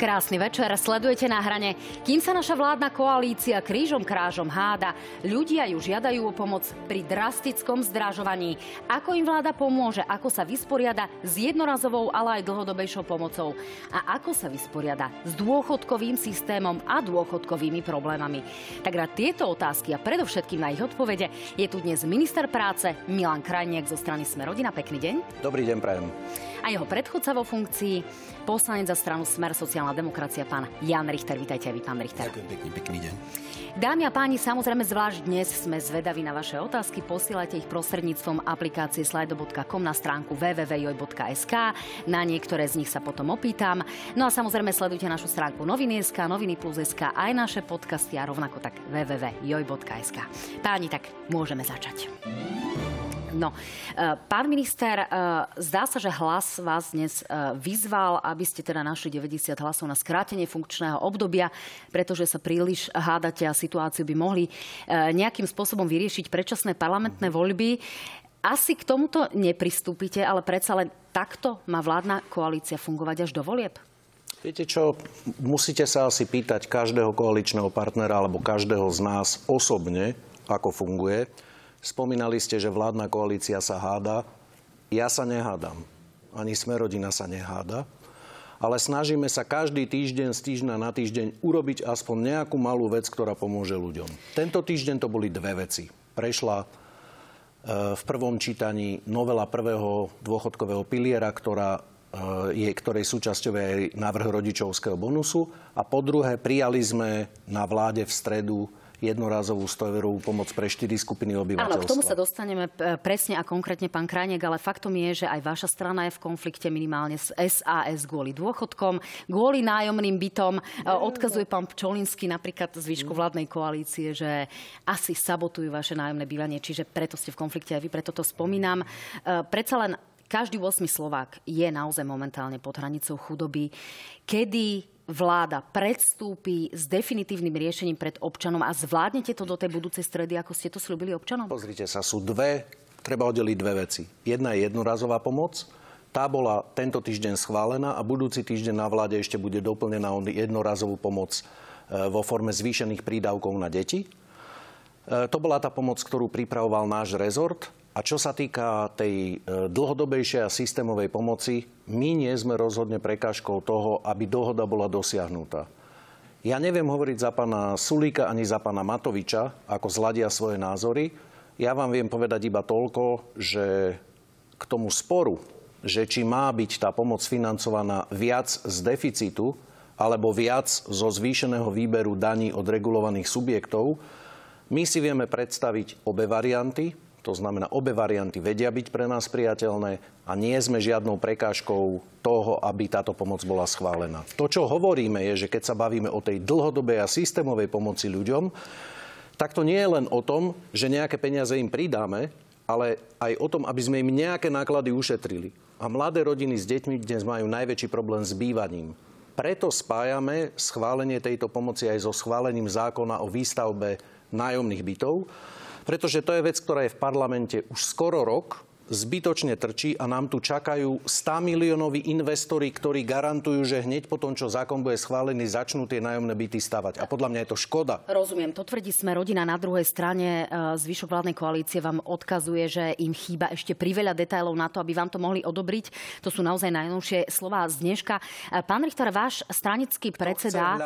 Krásny večer, sledujete na hrane. Kým sa naša vládna koalícia krížom krážom háda, ľudia ju žiadajú o pomoc pri drastickom zdražovaní. Ako im vláda pomôže, ako sa vysporiada s jednorazovou, ale aj dlhodobejšou pomocou a ako sa vysporiada s dôchodkovým systémom a dôchodkovými problémami. Tak na tieto otázky a predovšetkým na ich odpovede je tu dnes minister práce Milan Krajniak zo strany Smerodina. Pekný deň. Dobrý deň, prajem. A jeho predchodca vo funkcii, poslanec za stranu Smer sociálna demokracia, pán Jan Richter. Vítajte aj vy, pán Richter. Ďakujem pekne, pekný deň. Dámy a páni, samozrejme zvlášť dnes sme zvedaví na vaše otázky. Posielajte ich prostredníctvom aplikácie slido.com na stránku www.joj.sk. Na niektoré z nich sa potom opýtam. No a samozrejme sledujte našu stránku noviny.sk, noviny plus.sk, aj naše podcasty a rovnako tak www.joj.sk. Páni, tak môžeme začať. No, e, pán minister, e, zdá sa, že hlas vás dnes e, vyzval, aby ste teda našli 90 hlasov na skrátenie funkčného obdobia, pretože sa príliš hádate a situáciu by mohli nejakým spôsobom vyriešiť predčasné parlamentné voľby. Asi k tomuto nepristúpite, ale predsa len takto má vládna koalícia fungovať až do volieb? Viete čo, musíte sa asi pýtať každého koaličného partnera alebo každého z nás osobne, ako funguje. Spomínali ste, že vládna koalícia sa háda. Ja sa nehádam. Ani Smerodina sa neháda. Ale snažíme sa každý týždeň z týždňa na týždeň urobiť aspoň nejakú malú vec, ktorá pomôže ľuďom. Tento týždeň to boli dve veci. Prešla e, v prvom čítaní novela prvého dôchodkového piliera, ktorá e, je, ktorej súčasťou je návrh rodičovského bonusu. A po druhé, prijali sme na vláde v stredu jednorázovú 100 eurovú pomoc pre 4 skupiny obyvateľstva. Áno, k tomu sa dostaneme e, presne a konkrétne, pán Krajnek, ale faktom je, že aj vaša strana je v konflikte minimálne s SAS kvôli dôchodkom, kvôli nájomným bytom. E, odkazuje pán Pčolinsky napríklad z výšku vládnej koalície, že asi sabotujú vaše nájomné bývanie, čiže preto ste v konflikte aj vy, preto to spomínam. E, predsa len každý 8 Slovák je naozaj momentálne pod hranicou chudoby. Kedy vláda predstúpi s definitívnym riešením pred občanom a zvládnete to do tej budúcej stredy, ako ste to slúbili občanom? Pozrite sa, sú dve, treba oddeliť dve veci. Jedna je jednorazová pomoc, tá bola tento týždeň schválená a budúci týždeň na vláde ešte bude doplnená jednorazovú pomoc e, vo forme zvýšených prídavkov na deti. E, to bola tá pomoc, ktorú pripravoval náš rezort. A čo sa týka tej e, dlhodobejšej a systémovej pomoci, my nie sme rozhodne prekážkou toho, aby dohoda bola dosiahnutá. Ja neviem hovoriť za pána Sulíka ani za pána Matoviča, ako zladia svoje názory. Ja vám viem povedať iba toľko, že k tomu sporu, že či má byť tá pomoc financovaná viac z deficitu alebo viac zo zvýšeného výberu daní od regulovaných subjektov, my si vieme predstaviť obe varianty. To znamená, obe varianty vedia byť pre nás priateľné a nie sme žiadnou prekážkou toho, aby táto pomoc bola schválená. To, čo hovoríme, je, že keď sa bavíme o tej dlhodobej a systémovej pomoci ľuďom, tak to nie je len o tom, že nejaké peniaze im pridáme, ale aj o tom, aby sme im nejaké náklady ušetrili. A mladé rodiny s deťmi dnes majú najväčší problém s bývaním. Preto spájame schválenie tejto pomoci aj so schválením zákona o výstavbe nájomných bytov pretože to je vec, ktorá je v parlamente už skoro rok, zbytočne trčí a nám tu čakajú 100 miliónoví investori, ktorí garantujú, že hneď po tom, čo zákon bude schválený, začnú tie nájomné byty stavať. A podľa mňa je to škoda. Rozumiem, to tvrdí sme rodina. Na druhej strane e, zvyšok vládnej koalície vám odkazuje, že im chýba ešte priveľa detailov na to, aby vám to mohli odobriť. To sú naozaj najnovšie slova z dneška. E, pán Richter, váš stranický predseda...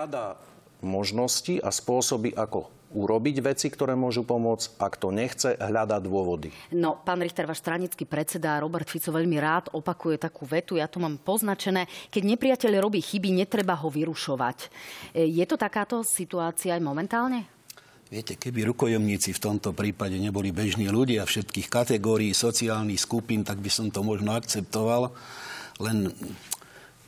možnosti a spôsoby, ako urobiť veci, ktoré môžu pomôcť. Ak to nechce, hľadá dôvody. No, pán Richter, váš stranický predseda Robert Fico veľmi rád opakuje takú vetu, ja to mám poznačené, keď nepriateľ robí chyby, netreba ho vyrušovať. E, je to takáto situácia aj momentálne? Viete, keby rukojomníci v tomto prípade neboli bežní ľudia všetkých kategórií, sociálnych skupín, tak by som to možno akceptoval. Len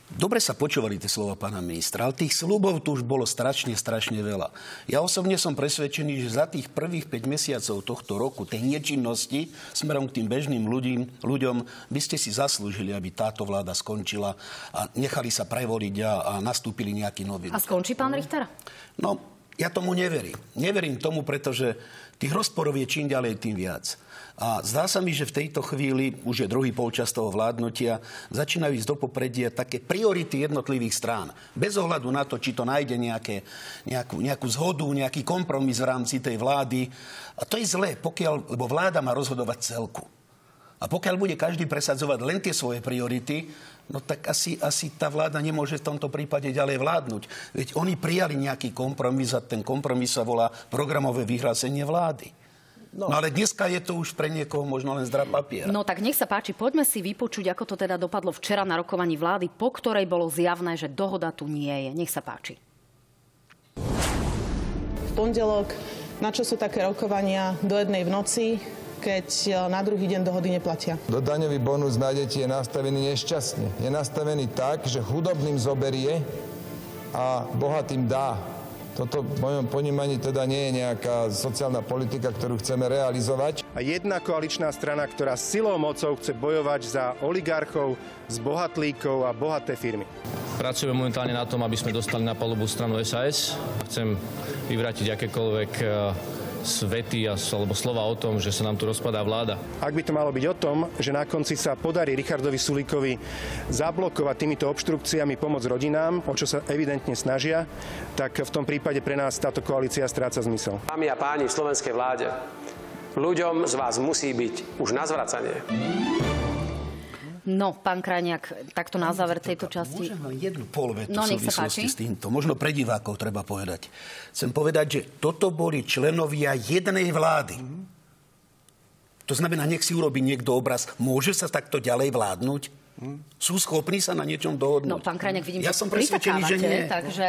Dobre sa počúvali tie slova pána ministra, ale tých slubov tu už bolo strašne, strašne veľa. Ja osobne som presvedčený, že za tých prvých 5 mesiacov tohto roku, tej nečinnosti smerom k tým bežným ľudím, ľuďom, by ste si zaslúžili, aby táto vláda skončila a nechali sa prevoliť a, a nastúpili nejaký nový. A skončí pán Richter? No, Ja tomu neverím. Neverím tomu, pretože tých rozporov je čím ďalej, tým viac. A zdá sa mi, že v tejto chvíli, už je druhý polčas toho vládnutia, začínajú ísť do popredia také priority jednotlivých strán. Bez ohľadu na to, či to nájde nejaké, nejakú, nejakú zhodu, nejaký kompromis v rámci tej vlády. A to je zlé, pokiaľ, lebo vláda má rozhodovať celku. A pokiaľ bude každý presadzovať len tie svoje priority, no tak asi, asi tá vláda nemôže v tomto prípade ďalej vládnuť. Veď oni prijali nejaký kompromis a ten kompromis sa volá programové vyhlásenie vlády. No. no ale dneska je to už pre niekoho možno len zdra papier. No tak nech sa páči, poďme si vypočuť, ako to teda dopadlo včera na rokovaní vlády, po ktorej bolo zjavné, že dohoda tu nie je. Nech sa páči. V pondelok, na čo sú také rokovania do jednej v noci, keď e, na druhý deň dohody neplatia. Do daňový bonus nájdete je nastavený nešťastne. Je nastavený tak, že chudobným zoberie a bohatým dá. Toto v mojom ponímaní teda nie je nejaká sociálna politika, ktorú chceme realizovať. A jedna koaličná strana, ktorá silou mocou chce bojovať za oligarchov, z bohatlíkov a bohaté firmy. Pracujeme momentálne na tom, aby sme dostali na palubu stranu SAS. Chcem vyvrátiť akékoľvek svety alebo slova o tom, že sa nám tu rozpadá vláda. Ak by to malo byť o tom, že na konci sa podarí Richardovi Sulíkovi zablokovať týmito obštrukciami pomoc rodinám, o čo sa evidentne snažia, tak v tom prípade pre nás táto koalícia stráca zmysel. Dámy a páni v slovenskej vláde, ľuďom z vás musí byť už na zvracanie. No, pán Krajniak, takto na záver tejto časti. Môžem len jednu polvetu no, v súvislosti s týmto. Možno pre divákov treba povedať. Chcem povedať, že toto boli členovia jednej vlády. To znamená, nech si urobí niekto obraz. Môže sa takto ďalej vládnuť? Sú schopní sa na niečom dohodnúť? No, pán Krajniak, vidím, ja som presvedčený, že nie. Takže...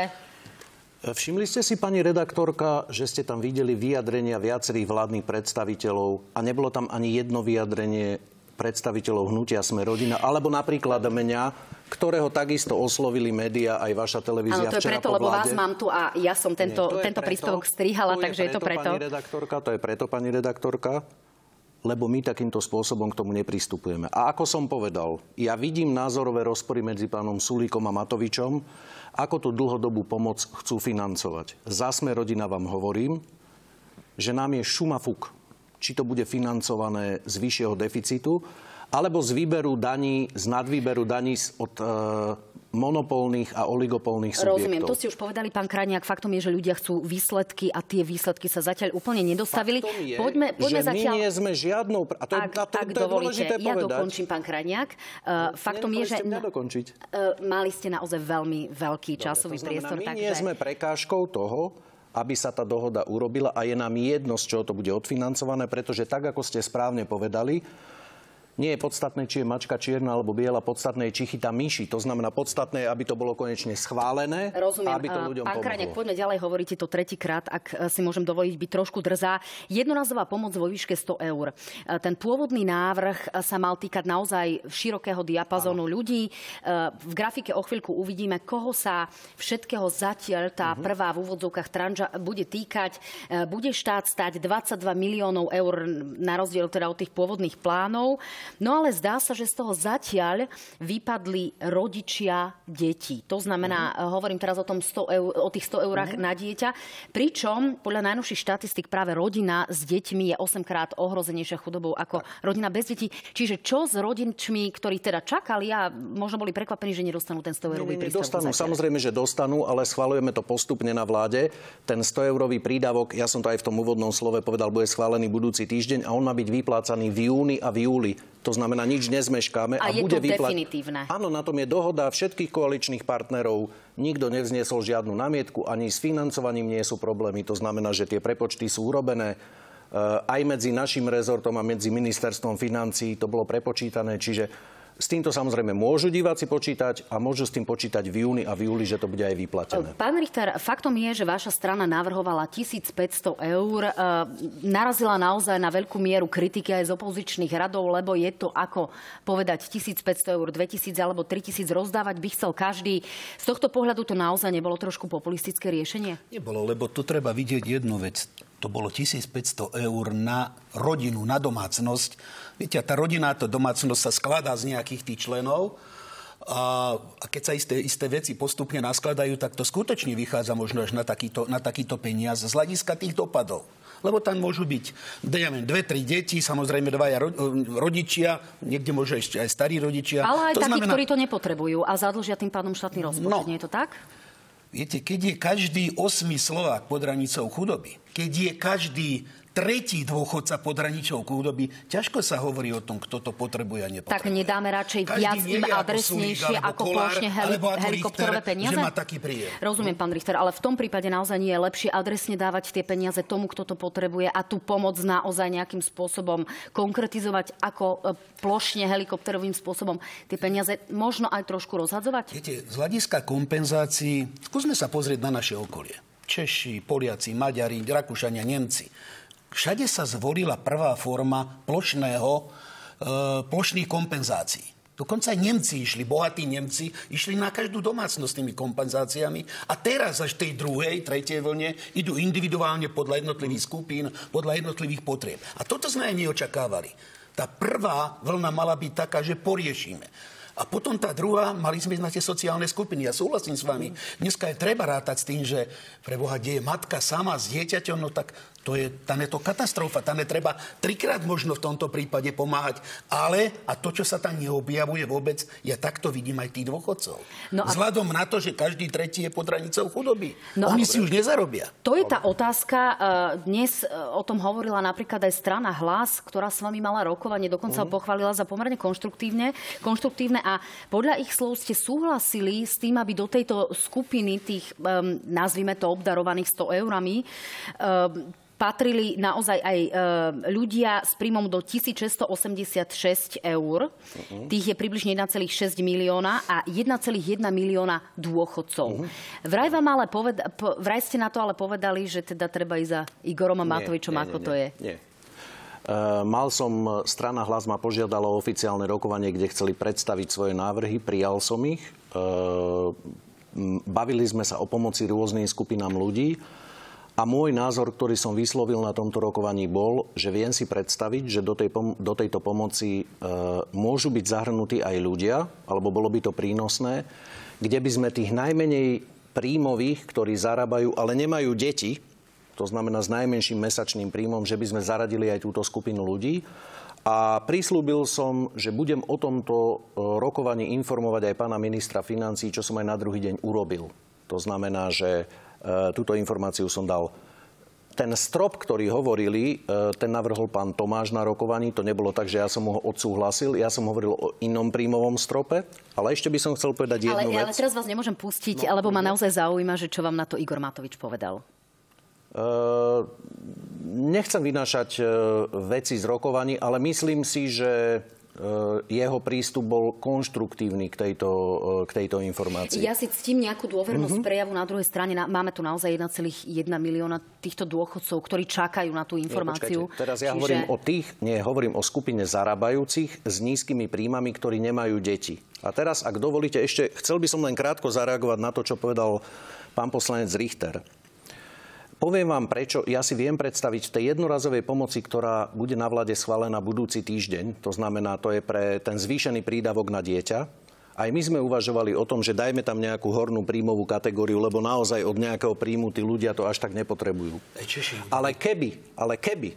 Všimli ste si, pani redaktorka, že ste tam videli vyjadrenia viacerých vládnych predstaviteľov a nebolo tam ani jedno vyjadrenie predstaviteľov hnutia Sme rodina, alebo napríklad mňa, ktorého takisto oslovili médiá, aj vaša televízia Áno, to je preto, lebo vás mám tu a ja som tento, Nie, tento preto, príspevok strihala, takže je to preto. Pani redaktorka, to je preto, pani redaktorka, lebo my takýmto spôsobom k tomu nepristupujeme. A ako som povedal, ja vidím názorové rozpory medzi pánom Sulíkom a Matovičom, ako tú dlhodobú pomoc chcú financovať. Za sme rodina vám hovorím, že nám je šumafuk či to bude financované z vyššieho deficitu, alebo z výberu daní, z nadvýberu daní od e, monopolných a oligopolných subjektov. Rozumiem, to ste už povedali, pán Krajniak. Faktom je, že ľudia chcú výsledky a tie výsledky sa zatiaľ úplne nedostavili. Faktom je, poďme, poďme že zatiaľ... my nie sme žiadnou... A to, ak, je, to, ak to dovolíte, je ja povedať. dokončím, pán Krajniak. Uh, faktom je, že... Dokončiť. Uh, mali ste naozaj veľmi veľký časový Dobre, priestor. My takže... nie sme prekážkou toho, aby sa tá dohoda urobila a je nám jedno, z čoho to bude odfinancované, pretože tak, ako ste správne povedali, nie je podstatné, či je mačka čierna alebo biela, podstatné je, či chytá myši. To znamená, podstatné je, aby to bolo konečne schválené Rozumiem. aby to ľuďom Pán Krajnek, poďme ďalej, hovoríte to tretíkrát, ak e, si môžem dovoliť byť trošku drzá. Jednorazová pomoc vo výške 100 eur. E, ten pôvodný návrh e, sa mal týkať naozaj širokého diapazónu ľudí. V grafike o chvíľku uvidíme, koho sa všetkého zatiaľ tá uh-huh. prvá v úvodzovkách tranža bude týkať. Bude štát stať 22 miliónov eur na rozdiel teda od tých pôvodných plánov. No ale zdá sa, že z toho zatiaľ vypadli rodičia detí. To znamená, mm. hovorím teraz o, tom 100 eur, o tých 100 eurách mm. na dieťa, pričom podľa najnovších štatistik práve rodina s deťmi je 8 krát ohrozenejšia chudobou ako rodina bez detí. Čiže čo s rodičmi, ktorí teda čakali a možno boli prekvapení, že nedostanú ten 100 eurový príspevok? Dostanú, samozrejme, že dostanú, ale schvalujeme to postupne na vláde. Ten 100 eurový prídavok, ja som to aj v tom úvodnom slove povedal, bude schválený budúci týždeň a on má byť vyplácaný v júni a v júli. To znamená, nič nezmeškáme. A, a je bude to vypla- definitívne. Áno, na tom je dohoda všetkých koaličných partnerov. Nikto nevzniesol žiadnu namietku, ani s financovaním nie sú problémy. To znamená, že tie prepočty sú urobené. E, aj medzi našim rezortom a medzi ministerstvom financí to bolo prepočítané, čiže s týmto samozrejme môžu diváci počítať a môžu s tým počítať v júni a v júli, že to bude aj vyplatené. Pán Richter, faktom je, že vaša strana navrhovala 1500 eur. E, narazila naozaj na veľkú mieru kritiky aj z opozičných radov, lebo je to ako povedať 1500 eur, 2000 alebo 3000 rozdávať by chcel každý. Z tohto pohľadu to naozaj nebolo trošku populistické riešenie? Nebolo, lebo tu treba vidieť jednu vec. To bolo 1500 eur na rodinu, na domácnosť Viete, tá rodina, tá domácnosť sa skladá z nejakých tých členov A, a keď sa isté, isté veci postupne naskladajú, tak to skutočne vychádza možno až na takýto, na takýto peniaz z hľadiska tých dopadov. Lebo tam môžu byť, neviem, dve, tri deti, samozrejme dvaja ro, rodičia, niekde môžu ešte aj starí rodičia. Ale aj to takí, znamená... ktorí to nepotrebujú a zadlžia tým pádom štátny rozpočet. No, Nie je to tak? Viete, keď je každý osmi Slovák pod hranicou chudoby, keď je každý tretí dôchodca pod hraničou chudoby, ťažko sa hovorí o tom, kto to potrebuje a nepotrebuje. Tak nedáme radšej Každý viac im adresnejšie ako plošne heli- helikopterové peniaze? Že má taký príjem. Rozumiem, pán Richter, ale v tom prípade naozaj nie je lepšie adresne dávať tie peniaze tomu, kto to potrebuje a tú pomoc naozaj nejakým spôsobom konkretizovať ako e, plošne helikopterovým spôsobom tie peniaze možno aj trošku rozhadzovať? Viete, z hľadiska kompenzácií, skúsme sa pozrieť na naše okolie. Češi, Poliaci, Maďari, Rakúšania, Nemci všade sa zvolila prvá forma plošného, e, plošných kompenzácií. Dokonca aj Nemci išli, bohatí Nemci, išli na každú domácnosť tými kompenzáciami a teraz až tej druhej, tretej vlne idú individuálne podľa jednotlivých skupín, podľa jednotlivých potrieb. A toto sme aj neočakávali. Tá prvá vlna mala byť taká, že poriešime. A potom tá druhá, mali sme na tie sociálne skupiny. Ja súhlasím s vami. Dneska je treba rátať s tým, že pre Boha, kde je matka sama s dieťaťom, no tak to je, tam je to katastrofa. Tam je treba trikrát možno v tomto prípade pomáhať. Ale, a to, čo sa tam neobjavuje vôbec, ja takto vidím aj tých dôchodcov. No a... Vzhľadom na to, že každý tretí je pod hranicou chudoby. No Oni a... si už nezarobia. To je tá otázka. E, dnes e, o tom hovorila napríklad aj strana Hlas, ktorá s vami mala rokovanie, dokonca uh-huh. pochválila za pomerne konštruktívne, konštruktívne a podľa ich slov ste súhlasili s tým, aby do tejto skupiny tých, um, nazvime to, obdarovaných 100 eurami, um, patrili naozaj aj e, ľudia s príjmom do 1686 eur. Uh-huh. Tých je približne 1,6 milióna a 1,1 milióna dôchodcov. Uh-huh. Vraj, vám ale poved- po- vraj ste na to ale povedali, že teda treba ísť za Igorom a Matovičom, nie, ako nie, to je. Nie. Uh, mal som, strana Hlas ma požiadala o oficiálne rokovanie, kde chceli predstaviť svoje návrhy, prijal som ich. Uh, bavili sme sa o pomoci rôznym skupinám ľudí. A môj názor, ktorý som vyslovil na tomto rokovaní, bol, že viem si predstaviť, že do, tej pom- do tejto pomoci e, môžu byť zahrnutí aj ľudia, alebo bolo by to prínosné, kde by sme tých najmenej príjmových, ktorí zarábajú, ale nemajú deti, to znamená s najmenším mesačným príjmom, že by sme zaradili aj túto skupinu ľudí. A prislúbil som, že budem o tomto e, rokovaní informovať aj pána ministra financí, čo som aj na druhý deň urobil. To znamená, že E, túto informáciu som dal. Ten strop, ktorý hovorili, e, ten navrhol pán Tomáš na rokovaní. To nebolo tak, že ja som ho odsúhlasil. Ja som hovoril o inom príjmovom strope. Ale ešte by som chcel povedať jednu ale, vec. Ale teraz vás nemôžem pustiť, no, lebo ma naozaj zaujíma, že čo vám na to Igor Matovič povedal. Uh, nechcem vynášať uh, veci z rokovaní, ale myslím si, že Eh, jeho prístup bol konštruktívny k tejto, k tejto informácii. Ja si ctím nejakú dôvernosť mm-hmm. prejavu. Na druhej strane máme tu naozaj 1,1 milióna týchto dôchodcov, ktorí čakajú na tú informáciu. Nie, Teraz ja Čiže... hovorím o tých, nie, hovorím o skupine zarábajúcich s nízkymi príjmami, ktorí nemajú deti. A teraz, ak dovolíte, ešte chcel by som len krátko zareagovať na to, čo povedal pán poslanec Richter. Poviem vám prečo. Ja si viem predstaviť v tej jednorazovej pomoci, ktorá bude na vlade schválená budúci týždeň, to znamená, to je pre ten zvýšený prídavok na dieťa, aj my sme uvažovali o tom, že dajme tam nejakú hornú príjmovú kategóriu, lebo naozaj od nejakého príjmu tí ľudia to až tak nepotrebujú. Ale keby, ale keby,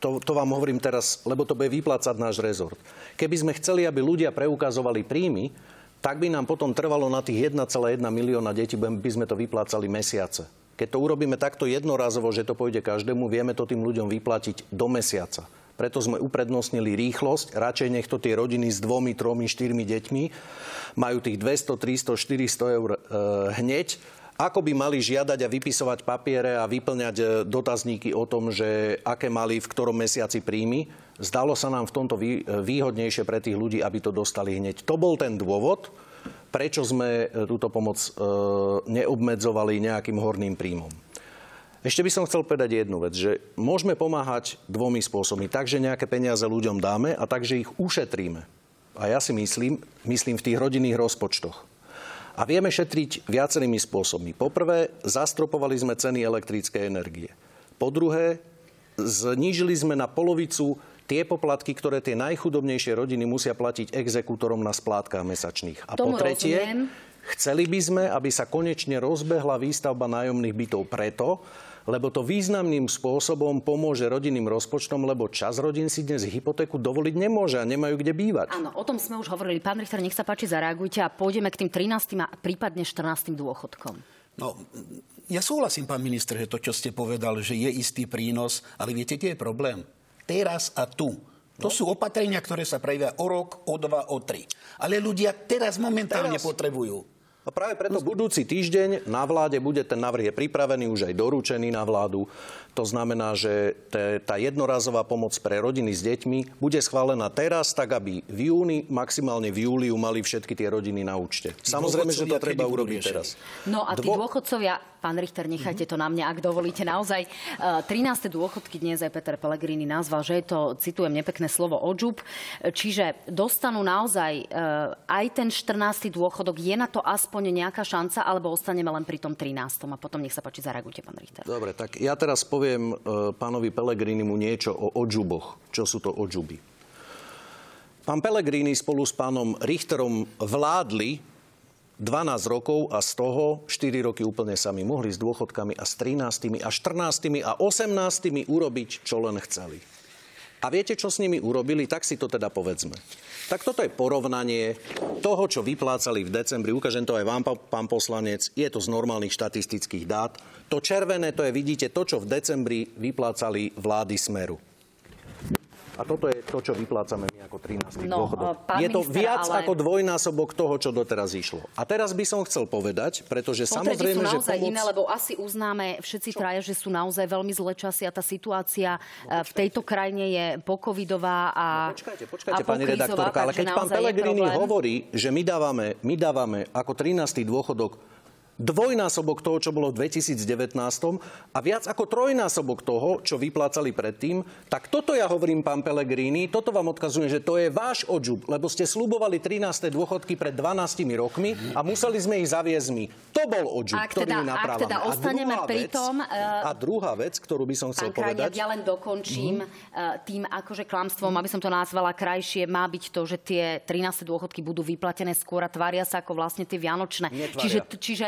to, to vám hovorím teraz, lebo to bude vyplácať náš rezort. Keby sme chceli, aby ľudia preukazovali príjmy, tak by nám potom trvalo na tých 1,1 milióna detí, by sme to vyplácali mesiace. Keď to urobíme takto jednorazovo, že to pôjde každému, vieme to tým ľuďom vyplatiť do mesiaca. Preto sme uprednostnili rýchlosť. Radšej nech to tie rodiny s dvomi, tromi, štyrmi deťmi majú tých 200, 300, 400 eur e, hneď, ako by mali žiadať a vypisovať papiere a vyplňať e, dotazníky o tom, že aké mali v ktorom mesiaci príjmy. Zdalo sa nám v tomto e, výhodnejšie pre tých ľudí, aby to dostali hneď. To bol ten dôvod, prečo sme e, túto pomoc e, neobmedzovali nejakým horným príjmom. Ešte by som chcel povedať jednu vec, že môžeme pomáhať dvomi spôsobmi. Tak, že nejaké peniaze ľuďom dáme a tak, že ich ušetríme. A ja si myslím, myslím v tých rodinných rozpočtoch. A vieme šetriť viacerými spôsobmi. Poprvé, zastropovali sme ceny elektrickej energie. Po druhé, znížili sme na polovicu tie poplatky, ktoré tie najchudobnejšie rodiny musia platiť exekútorom na splátkach mesačných. A Tomu po tretie, rozumiem. chceli by sme, aby sa konečne rozbehla výstavba nájomných bytov preto, lebo to významným spôsobom pomôže rodinným rozpočtom, lebo čas rodín si dnes hypotéku dovoliť nemôže a nemajú kde bývať. Áno, o tom sme už hovorili. Pán Richter, nech sa páči, zareagujte a pôjdeme k tým 13. a prípadne 14. dôchodkom. No, ja súhlasím, pán minister, že to, čo ste povedal, že je istý prínos, ale viete, kde je problém? Teraz a tu. To sú opatrenia, ktoré sa prejavia o rok, o dva, o tri. Ale ľudia teraz momentálne Teraz. potrebujú. A práve preto budúci týždeň na vláde bude ten návrh je pripravený, už aj doručený na vládu. To znamená, že tá jednorazová pomoc pre rodiny s deťmi bude schválená teraz, tak aby v júni, maximálne v júli ju mali všetky tie rodiny na účte. Samozrejme, že to treba urobiť teraz. No a tí Dvo- dôchodcovia, pán Richter, nechajte to na mňa, ak dovolíte naozaj. E, 13. dôchodky dnes aj Peter Pellegrini nazval, že je to, citujem nepekné slovo, odžub. E, Čiže dostanú naozaj e, aj ten 14. dôchodok. Je na to aspoň nejaká šanca, alebo ostaneme len pri tom 13. A potom nech sa páči, zareagujte, pán Richter. Dobre, tak ja teraz poviem e, pánovi Pelegrinimu niečo o odžuboch. Čo sú to odžuby? Pán Pellegrini spolu s pánom Richterom vládli 12 rokov a z toho 4 roky úplne sami mohli s dôchodkami a s 13 a 14 a 18 urobiť, čo len chceli. A viete, čo s nimi urobili? Tak si to teda povedzme. Tak toto je porovnanie toho, čo vyplácali v decembri. Ukážem to aj vám, pán poslanec. Je to z normálnych štatistických dát. To červené, to je, vidíte, to, čo v decembri vyplácali vlády Smeru. A toto je to, čo vyplácame my ako 13. No, dôchodok. Je to minister, viac ale- ako dvojnásobok toho, čo doteraz išlo. A teraz by som chcel povedať, pretože Potreby sú samozrejme, že naozaj pomoc... iné, lebo asi uznáme všetci traja, že sú naozaj veľmi zlé časy a tá situácia e, v tejto krajine je pocovidová a No, Počkajte, počkajte, a pani redaktorka, ale keď pán problém. hovorí, že my dávame, my dávame ako 13. dôchodok dvojnásobok toho, čo bolo v 2019 a viac ako trojnásobok toho, čo vyplácali predtým, tak toto ja hovorím, pán Pellegrini, toto vám odkazujem, že to je váš odžub, lebo ste slubovali 13. dôchodky pred 12 rokmi a museli sme ich zaviesť my. To bol odžub, Ak ktorý teda- my ak teda A ostaneme druhá pri vec- tom, eh, A druhá vec, ktorú by som chcel Pán povedať... ja len dokončím mm. tým akože klamstvom, aby som to nazvala krajšie, má byť to, že tie 13. dôchodky budú vyplatené skôr a tvária sa ako vlastne tie vianočné. Netvária. Čiže, čiže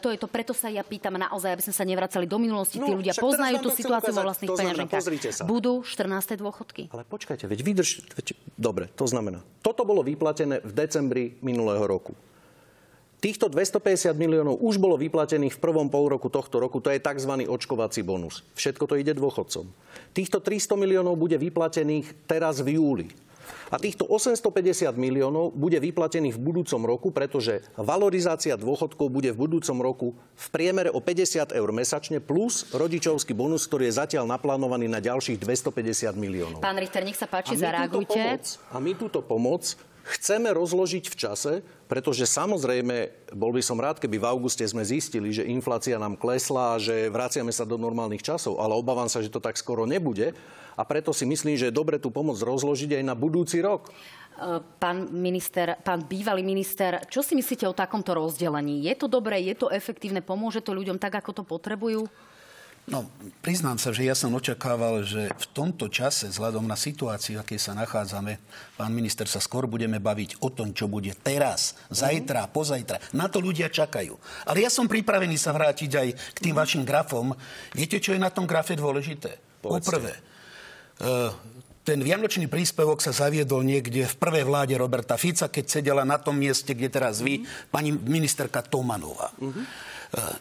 to je to, preto sa ja pýtam naozaj, aby sme sa nevracali do minulosti. Tí No, ľudia však teraz poznajú tú situáciu vo ukázať. vlastných To znamená, peňaženkách. Budú 14. dôchodky. Ale počkajte, veď vydrž... Veď, dobre, to znamená, toto bolo vyplatené v decembri minulého roku. Týchto 250 miliónov už bolo vyplatených v prvom pol roku tohto roku. To je tzv. očkovací bonus. Všetko to ide dôchodcom. Týchto 300 miliónov bude vyplatených teraz v júli. A týchto 850 miliónov bude vyplatených v budúcom roku, pretože valorizácia dôchodkov bude v budúcom roku v priemere o 50 eur mesačne plus rodičovský bonus, ktorý je zatiaľ naplánovaný na ďalších 250 miliónov. Pán Richter, nech sa páči, A zareagujte. pomoc- A my túto pomoc chceme rozložiť v čase, pretože samozrejme, bol by som rád, keby v auguste sme zistili, že inflácia nám klesla a že vraciame sa do normálnych časov, ale obávam sa, že to tak skoro nebude. A preto si myslím, že je dobre tú pomoc rozložiť aj na budúci rok. E, Pán minister, pán bývalý minister, čo si myslíte o takomto rozdelení? Je to dobré, je to efektívne, pomôže to ľuďom tak, ako to potrebujú? No, priznám sa, že ja som očakával, že v tomto čase, vzhľadom na situáciu, v akej sa nachádzame, pán minister, sa skôr budeme baviť o tom, čo bude teraz, zajtra, pozajtra. Na to ľudia čakajú. Ale ja som pripravený sa vrátiť aj k tým vašim grafom. Viete, čo je na tom grafe dôležité? Povedzte. Poprvé, ten vianočný príspevok sa zaviedol niekde v prvej vláde Roberta Fica, keď sedela na tom mieste, kde teraz vy, pani ministerka Tomanová. E,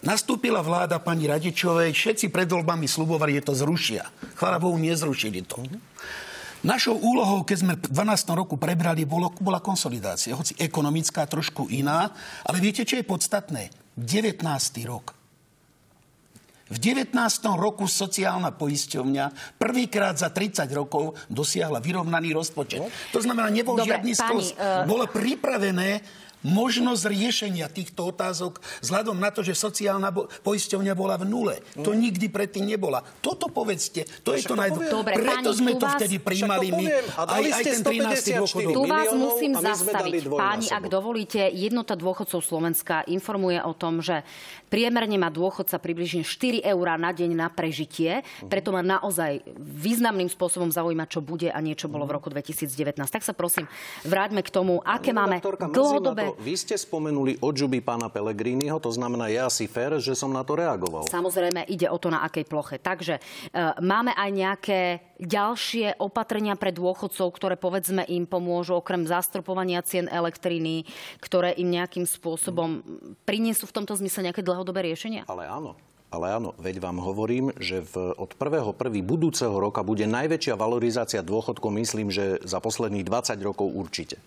Nastúpila vláda pani Radičovej, všetci pred voľbami slubovali, že to zrušia. Chvála Bohu, nezrušili to. Našou úlohou, keď sme v 12. roku prebrali, bolo, bola konsolidácia, hoci ekonomická, trošku iná. Ale viete, čo je podstatné? 19. rok. V 19. roku sociálna poisťovňa prvýkrát za 30 rokov dosiahla vyrovnaný rozpočet. To znamená, nebol Dobre, žiadny skos. eh, Bolo pripravené možnosť riešenia týchto otázok vzhľadom na to, že sociálna bo- poisťovňa bola v nule. Mm. To nikdy predtým nebola. Toto povedzte, to je to najdôležitejšie. Dobre, Preto páni, sme tu to vás- vtedy príjmali my. Aj, aj ten 13. dôchodok. Tu vás musím zastaviť. Páni, ak dovolíte, jednota dôchodcov Slovenska informuje o tom, že priemerne má dôchodca približne 4 eurá na deň na prežitie. Mhm. Preto ma naozaj významným spôsobom zaujíma, čo bude a niečo bolo v roku 2019. Tak sa prosím, vráťme k tomu, aké máme dlhodobé... To, vy ste spomenuli odžuby pána Pellegriniho, to znamená, je asi fér, že som na to reagoval. Samozrejme, ide o to, na akej ploche. Takže e, máme aj nejaké ďalšie opatrenia pre dôchodcov, ktoré povedzme im pomôžu, okrem zastropovania cien elektriny, ktoré im nejakým spôsobom priniesú v tomto zmysle nejaké dlhodobé riešenia? Ale áno. Ale áno, veď vám hovorím, že v, od 1.1. budúceho roka bude najväčšia valorizácia dôchodkov, myslím, že za posledných 20 rokov určite.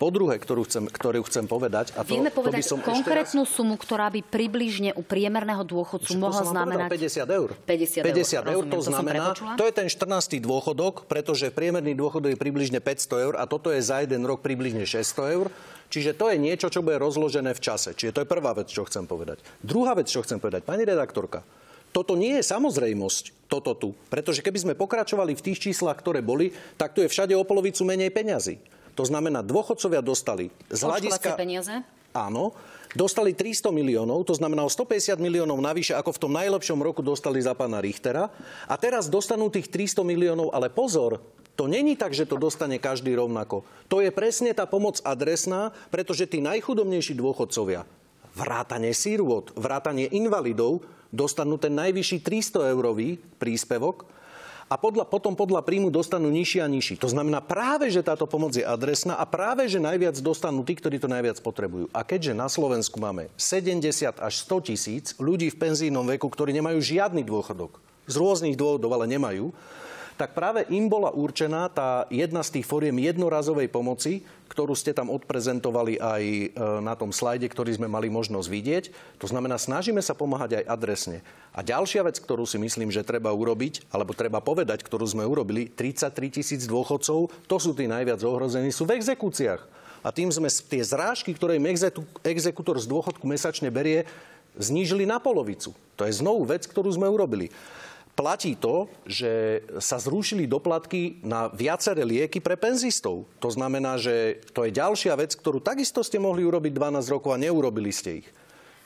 Po druhé, ktorú chcem, ktorú chcem povedať... A to, Vieme to by povedať som konkrétnu sumu, ktorá by približne u priemerného dôchodcu mohla znamenať... povedal, 50 eur. 50 eur, 50 eur rozumiem, to znamená, to je ten 14. dôchodok, pretože priemerný dôchodok je približne 500 eur a toto je za jeden rok približne 600 eur. Čiže to je niečo, čo bude rozložené v čase. Čiže to je prvá vec, čo chcem povedať. Druhá vec, čo chcem povedať. Pani redaktorka, toto nie je samozrejmosť, toto tu. Pretože keby sme pokračovali v tých číslach, ktoré boli, tak tu je všade o polovicu menej peňazí. To znamená, dôchodcovia dostali z hľadiska... peniaze? Áno, dostali 300 miliónov, to znamená o 150 miliónov navyše, ako v tom najlepšom roku dostali za pána Richtera. A teraz dostanú tých 300 miliónov, ale pozor, to není tak, že to dostane každý rovnako. To je presne tá pomoc adresná, pretože tí najchudobnejší dôchodcovia, vrátanie sírvot, vrátanie invalidov, dostanú ten najvyšší 300-eurový príspevok, a podľa, potom podľa príjmu dostanú nižší a nižší. To znamená práve, že táto pomoc je adresná a práve, že najviac dostanú tí, ktorí to najviac potrebujú. A keďže na Slovensku máme 70 až 100 tisíc ľudí v penzijnom veku, ktorí nemajú žiadny dôchodok, z rôznych dôvodov, ale nemajú, tak práve im bola určená tá jedna z tých foriem jednorazovej pomoci, ktorú ste tam odprezentovali aj e, na tom slajde, ktorý sme mali možnosť vidieť. To znamená, snažíme sa pomáhať aj adresne. A ďalšia vec, ktorú si myslím, že treba urobiť, alebo treba povedať, ktorú sme urobili, 33 tisíc dôchodcov, to sú tí najviac ohrození, sú v exekúciách. A tým sme tie zrážky, ktoré im exeku- exekútor z dôchodku mesačne berie, znížili na polovicu. To je znovu vec, ktorú sme urobili. Platí to, že sa zrušili doplatky na viaceré lieky pre penzistov. To znamená, že to je ďalšia vec, ktorú takisto ste mohli urobiť 12 rokov a neurobili ste ich.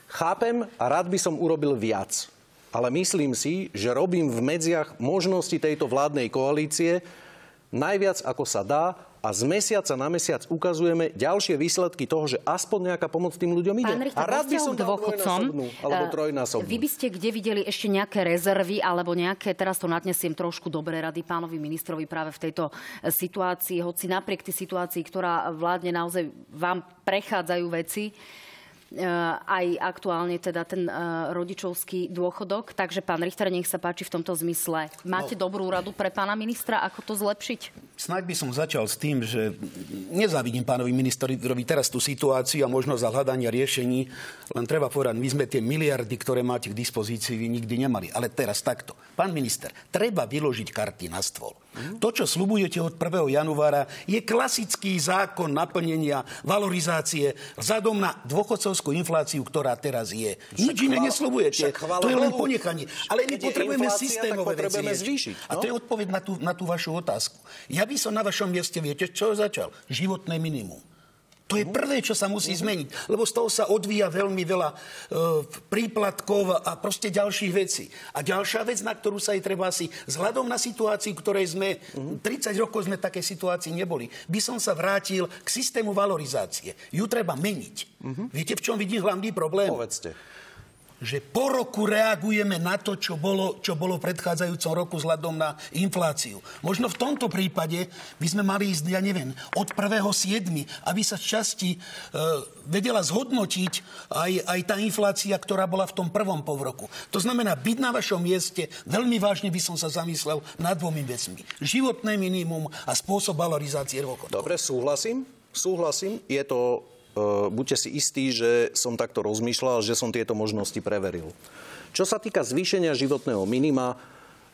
Chápem a rád by som urobil viac. Ale myslím si, že robím v medziach možnosti tejto vládnej koalície najviac, ako sa dá a z mesiaca na mesiac ukazujeme ďalšie výsledky toho, že aspoň nejaká pomoc tým ľuďom ide. Pán Richter, a rád by som dôchodcom, alebo eh, trojnásobnú. Vy by ste kde videli ešte nejaké rezervy alebo nejaké, teraz to nadnesiem trošku dobré rady pánovi ministrovi práve v tejto eh, situácii, hoci napriek tej situácii, ktorá vládne naozaj vám prechádzajú veci, aj aktuálne teda ten eh, rodičovský dôchodok. Takže pán Richter, nech sa páči v tomto zmysle. Máte No. dobrú radu pre pána ministra, ako to zlepšiť? Snáď by som začal s tým, že nezávidím pánovi ministrovi teraz tú situáciu a možnosť hľadania riešení, len treba povedať, my sme tie miliardy, ktoré máte k dispozícii, vy nikdy nemali. Ale teraz takto. Pán minister, treba vyložiť karty na stôl. To, čo slubujete od 1. januára, je klasický zákon naplnenia valorizácie vzhľadom na dôchodcovskú infláciu, ktorá teraz je. Nič iné neslubujete. To je len ponechanie. Ale my potrebujeme systémové veci A no. to je odpoveď na tú, na tú vašu otázku. Ja by som na vašom mieste, viete, čo začal? Životné minimum. To je prvé, čo sa musí zmeniť, lebo z toho sa odvíja veľmi veľa e, príplatkov a proste ďalších vecí. A ďalšia vec, na ktorú sa aj treba asi, vzhľadom na situáciu, ktorej sme, 30 rokov sme v takej situácii neboli, by som sa vrátil k systému valorizácie. Ju treba meniť. Viete, v čom vidím hlavný problém? Povedzte. Že po roku reagujeme na to, čo bolo, čo bolo v predchádzajúcom roku vzhľadom na infláciu. Možno v tomto prípade by sme mali ísť, ja neviem, od 1.7., aby sa z časti e, vedela zhodnotiť aj, aj tá inflácia, ktorá bola v tom prvom povroku. To znamená, byť na vašom mieste, veľmi vážne by som sa zamyslel nad dvomi vecmi. Životné minimum a spôsob valorizácie dôchodkov. Dobre, súhlasím. Súhlasím. Je to, buďte si istí, že som takto rozmýšľal, že som tieto možnosti preveril. Čo sa týka zvýšenia životného minima,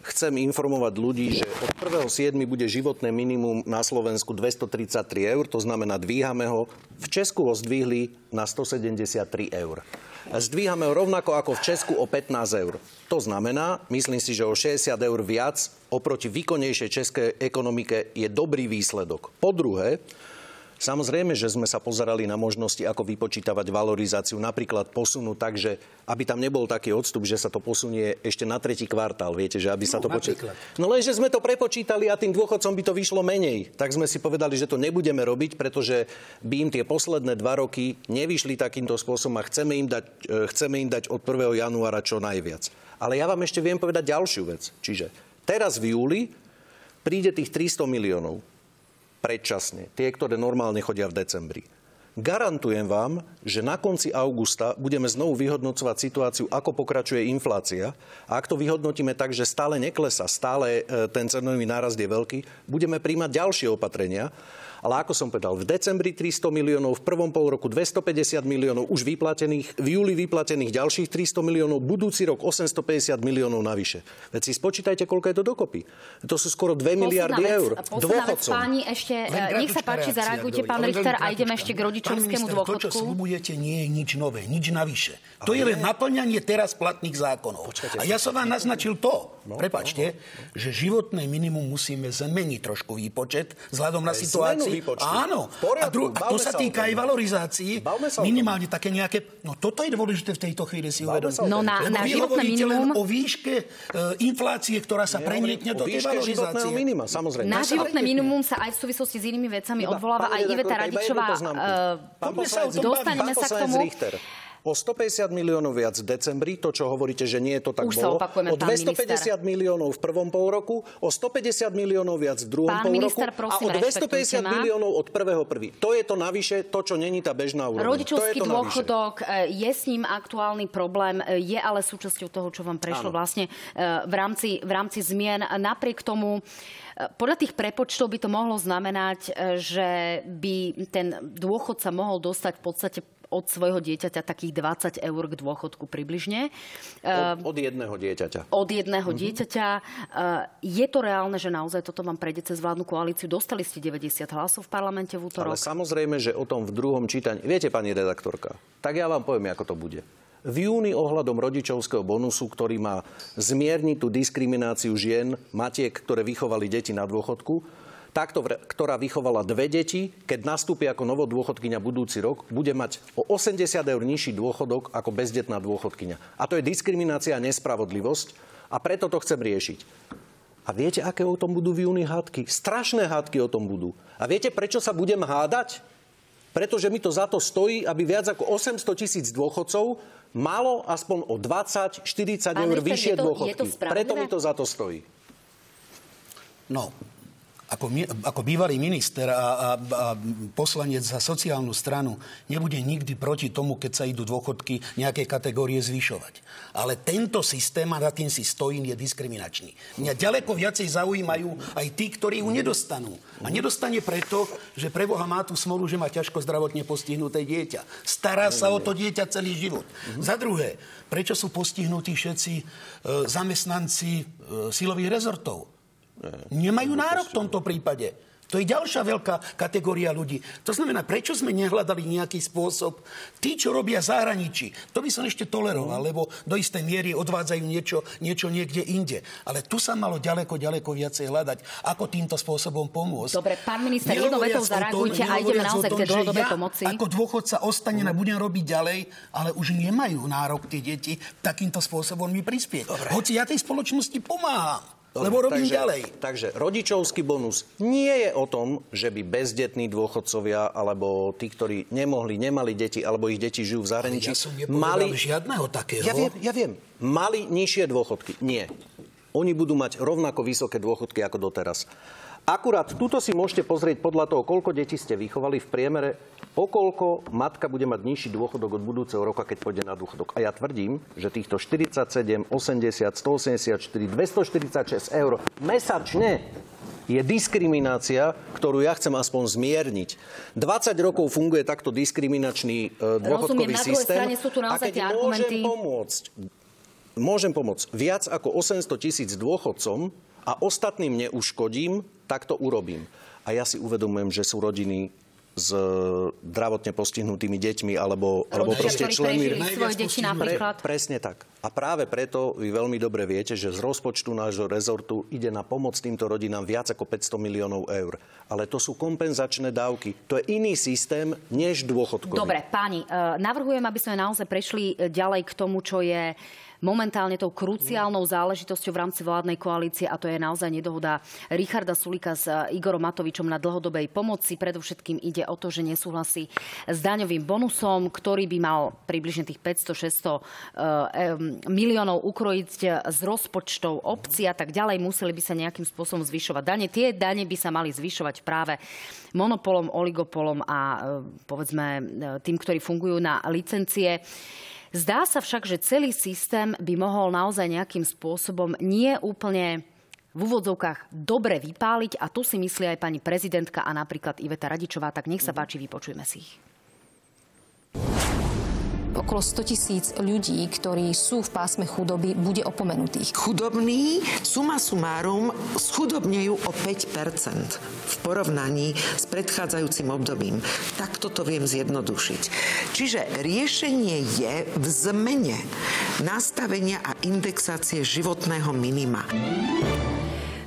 chcem informovať ľudí, že od 1.7. bude životné minimum na Slovensku 233 eur, to znamená, dvíhame ho. V Česku ho zdvihli na 173 eur. Zdvíhame ho rovnako ako v Česku o 15 eur. To znamená, myslím si, že o 60 eur viac oproti výkonnejšej českej ekonomike je dobrý výsledok. Po druhé, Samozrejme, že sme sa pozerali na možnosti, ako vypočítavať valorizáciu, napríklad posunúť tak, že aby tam nebol taký odstup, že sa to posunie ešte na tretí kvartál, viete, že aby sa no, to počítalo. No lenže sme to prepočítali a tým dôchodcom by to vyšlo menej. Tak sme si povedali, že to nebudeme robiť, pretože by im tie posledné dva roky nevyšli takýmto spôsobom a chceme im dať, e, chceme im dať od 1. januára čo najviac. Ale ja vám ešte viem povedať ďalšiu vec. Čiže teraz v júli príde tých 300 miliónov predčasne. Tie, ktoré normálne chodia v decembri. Garantujem vám, že na konci augusta budeme znovu vyhodnocovať situáciu, ako pokračuje inflácia. A ak to vyhodnotíme tak, že stále neklesa, stále e, ten cenový nárast je veľký, budeme príjmať ďalšie opatrenia. Ale ako som povedal, v decembri 300 miliónov, v prvom pol roku 250 miliónov už vyplatených, v júli vyplatených ďalších 300 miliónov, budúci rok 850 miliónov navyše. Veď si spočítajte, koľko je to dokopy. To sú skoro 2 miliardy vec, eur. Dôchodcom. Páni, ešte, nech sa páči, zareagujte, pán Richter, a ideme ešte k rodičovskému dôchodku. To, čo slubujete, nie je nič nové, nič navyše. To je len naplňanie teraz platných zákonov. A ja som vám naznačil to, no, prepačte, no, no. že životné minimum musíme zmeniť trošku výpočet vzhľadom na situáciu výpočty. Áno. Poriadku, a, dru- a to sa týka aj valorizácií. Minimálne také nejaké... No toto je dôležité v tejto chvíli si uvedomiť. No na, na životné minimum... o výške e, inflácie, ktorá sa premietne do tej valorizácie. minima, samozrejme. Na životné minimum sa aj v súvislosti s inými vecami odvoláva aj Iveta Radičová. E, dostaneme sa k tomu. O 150 miliónov viac v decembri, to, čo hovoríte, že nie je to tak Už bolo. o 250 minister. miliónov v prvom pol roku, o 150 miliónov viac v druhom pán pol minister, prosím, a o 250 miliónov od prvého prvý. To je to navyše, to, čo není tá bežná úroveň. Rodičovský dôchodok, navyše. je s ním aktuálny problém, je ale súčasťou toho, čo vám prešlo Áno. vlastne e, v rámci, v rámci zmien. Napriek tomu e, podľa tých prepočtov by to mohlo znamenať, e, že by ten dôchodca mohol dostať v podstate od svojho dieťaťa takých 20 eur k dôchodku približne. Od, od jedného dieťaťa. Od jedného mm-hmm. dieťaťa. Je to reálne, že naozaj toto vám prejde cez vládnu koalíciu? Dostali ste 90 hlasov v parlamente v útorok. Ale samozrejme, že o tom v druhom čítaní... Viete, pani redaktorka, tak ja vám poviem, ako to bude. V júni ohľadom rodičovského bonusu, ktorý má zmierniť tú diskrimináciu žien, matiek, ktoré vychovali deti na dôchodku, takto, ktorá vychovala dve deti, keď nastúpi ako novodôchodkynia budúci rok, bude mať o 80 eur nižší dôchodok ako bezdetná dôchodkynia. A to je diskriminácia a nespravodlivosť a preto to chcem riešiť. A viete, aké o tom budú v júni hádky? Strašné hádky o tom budú. A viete, prečo sa budem hádať? Pretože mi to za to stojí, aby viac ako 800 tisíc dôchodcov malo aspoň o 20-40 eur vyššie dôchodky. Preto mi to za to stojí. No, ako, ako bývalý minister a, a, a poslanec za sociálnu stranu nebude nikdy proti tomu, keď sa idú dôchodky nejaké kategórie zvyšovať. Ale tento systém, a na tým si stojím, je diskriminačný. Mňa ďaleko viacej zaujímajú aj tí, ktorí ju nedostanú. A nedostane preto, že preboha má tú smolu, že má ťažko zdravotne postihnuté dieťa. Stará sa o to dieťa celý život. Za druhé, prečo sú postihnutí všetci e, zamestnanci e, silových rezortov? Nemajú nárok v tomto prípade. To je ďalšia veľká kategória ľudí. To znamená, prečo sme nehľadali nejaký spôsob? Tí, čo robia zahraničí, to by som ešte toleroval, lebo do istej miery odvádzajú niečo, niečo niekde inde. Ale tu sa malo ďaleko, ďaleko viacej hľadať, ako týmto spôsobom pomôcť. Dobre, pán minister, jednou vetou zareagujte a ideme naozaj k tej dlhodobej ja pomoci. Ako dôchodca ostane a budem robiť ďalej, ale už nemajú nárok tie deti takýmto spôsobom mi prispieť. Dobre. Hoci ja tej spoločnosti pomáham. Dobre, Lebo robím takže, ďalej. Takže rodičovský bonus nie je o tom, že by bezdetní dôchodcovia alebo tí, ktorí nemohli, nemali deti alebo ich deti žijú v zahraničí, ja som mali žiadneho takého. Ja viem, ja viem. Mali nižšie dôchodky. Nie. Oni budú mať rovnako vysoké dôchodky ako doteraz. Akurát tuto si môžete pozrieť podľa toho, koľko detí ste vychovali v priemere, okolko matka bude mať nižší dôchodok od budúceho roka, keď pôjde na dôchodok. A ja tvrdím, že týchto 47, 80, 184, 246 eur mesačne je diskriminácia, ktorú ja chcem aspoň zmierniť. 20 rokov funguje takto diskriminačný e, dôchodkový Rozumiem, systém. Na sú tu naozaj a keď môžem pomôcť môžem pomôcť viac ako 800 tisíc dôchodcom a ostatným neuškodím, tak to urobím. A ja si uvedomujem, že sú rodiny s zdravotne postihnutými deťmi alebo, alebo proste členmi... Pre, presne tak. A práve preto vy veľmi dobre viete, že z rozpočtu nášho rezortu ide na pomoc týmto rodinám viac ako 500 miliónov eur. Ale to sú kompenzačné dávky. To je iný systém než dôchodkový. Dobre, páni, e, navrhujem, aby sme naozaj prešli e, ďalej k tomu, čo je momentálne tou kruciálnou záležitosťou v rámci vládnej koalície a to je naozaj nedohoda Richarda Sulika s Igorom Matovičom na dlhodobej pomoci. Predovšetkým ide o to, že nesúhlasí s daňovým bonusom, ktorý by mal približne tých 500-600 eh, miliónov ukrojiť z rozpočtov obcí a tak ďalej. Museli by sa nejakým spôsobom zvyšovať dane. Tie dane by sa mali zvyšovať práve monopolom, oligopolom a eh, povedzme eh, tým, ktorí fungujú na licencie. Zdá sa však, že celý systém by mohol naozaj nejakým spôsobom nie úplne v úvodzovkách dobre vypáliť a tu si myslí aj pani prezidentka a napríklad Iveta Radičová, tak nech sa páči, vypočujme si ich okolo 100 tisíc ľudí, ktorí sú v pásme chudoby, bude opomenutých. Chudobní suma sumárum schudobnejú o 5% v porovnaní s predchádzajúcim obdobím. Tak toto viem zjednodušiť. Čiže riešenie je v zmene nastavenia a indexácie životného minima.